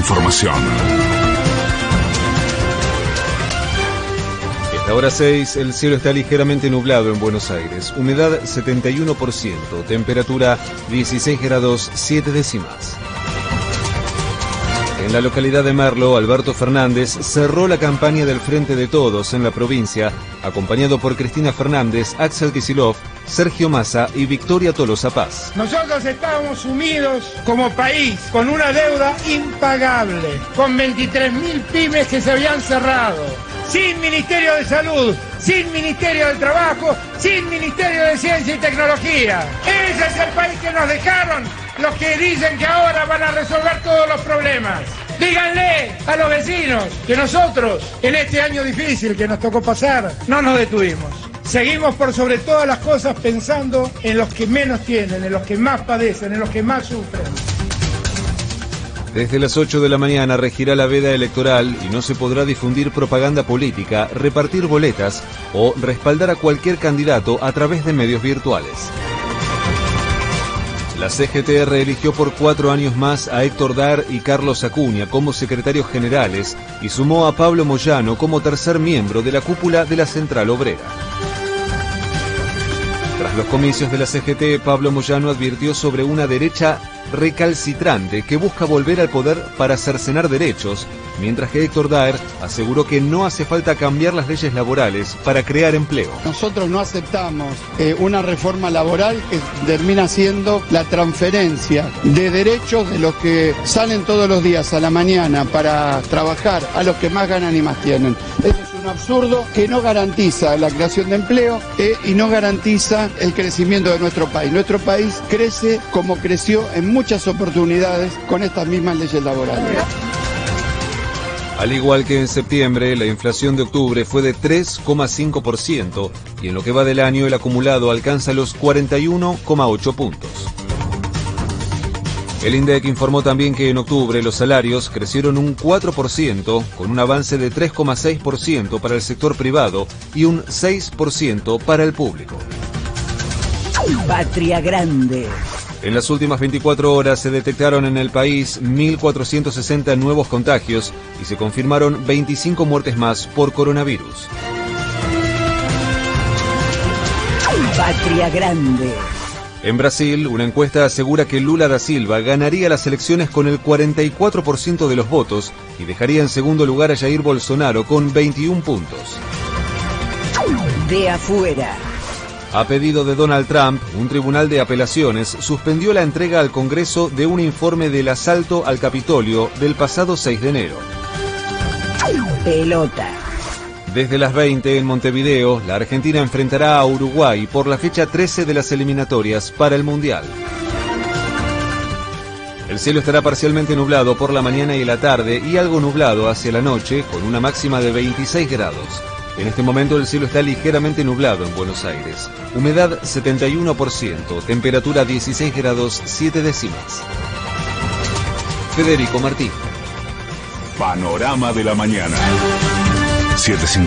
información. Esta hora 6, el cielo está ligeramente nublado en Buenos Aires. Humedad 71%, temperatura 16 grados 7 décimas. En la localidad de Merlo, Alberto Fernández cerró la campaña del Frente de Todos en la provincia, acompañado por Cristina Fernández, Axel Kisilov, Sergio Massa y Victoria Tolosa Paz. Nosotros estábamos sumidos como país con una deuda impagable, con 23.000 pymes que se habían cerrado, sin Ministerio de Salud, sin Ministerio del Trabajo, sin Ministerio de Ciencia y Tecnología. Ese es el país que nos dejaron los que dicen que ahora van a resolver todos los problemas. Díganle a los vecinos que nosotros, en este año difícil que nos tocó pasar, no nos detuvimos. Seguimos por sobre todas las cosas pensando en los que menos tienen, en los que más padecen, en los que más sufren. Desde las 8 de la mañana regirá la veda electoral y no se podrá difundir propaganda política, repartir boletas o respaldar a cualquier candidato a través de medios virtuales. La CGT reeligió por cuatro años más a Héctor Dar y Carlos Acuña como secretarios generales y sumó a Pablo Moyano como tercer miembro de la cúpula de la Central Obrera. Tras los comicios de la CGT, Pablo Moyano advirtió sobre una derecha recalcitrante que busca volver al poder para cercenar derechos, mientras que Héctor Daer aseguró que no hace falta cambiar las leyes laborales para crear empleo. Nosotros no aceptamos eh, una reforma laboral que termina siendo la transferencia de derechos de los que salen todos los días a la mañana para trabajar a los que más ganan y más tienen. Un absurdo que no garantiza la creación de empleo eh, y no garantiza el crecimiento de nuestro país. Nuestro país crece como creció en muchas oportunidades con estas mismas leyes laborales. Al igual que en septiembre, la inflación de octubre fue de 3,5% y en lo que va del año el acumulado alcanza los 41,8 puntos. El INDEC informó también que en octubre los salarios crecieron un 4%, con un avance de 3,6% para el sector privado y un 6% para el público. Patria Grande. En las últimas 24 horas se detectaron en el país 1.460 nuevos contagios y se confirmaron 25 muertes más por coronavirus. Patria Grande. En Brasil, una encuesta asegura que Lula da Silva ganaría las elecciones con el 44% de los votos y dejaría en segundo lugar a Jair Bolsonaro con 21 puntos. De afuera. A pedido de Donald Trump, un tribunal de apelaciones suspendió la entrega al Congreso de un informe del asalto al Capitolio del pasado 6 de enero. Pelota. Desde las 20 en Montevideo, la Argentina enfrentará a Uruguay por la fecha 13 de las eliminatorias para el Mundial. El cielo estará parcialmente nublado por la mañana y la tarde y algo nublado hacia la noche con una máxima de 26 grados. En este momento el cielo está ligeramente nublado en Buenos Aires. Humedad 71%, temperatura 16 grados 7 décimas. Federico Martín. Panorama de la mañana. 750.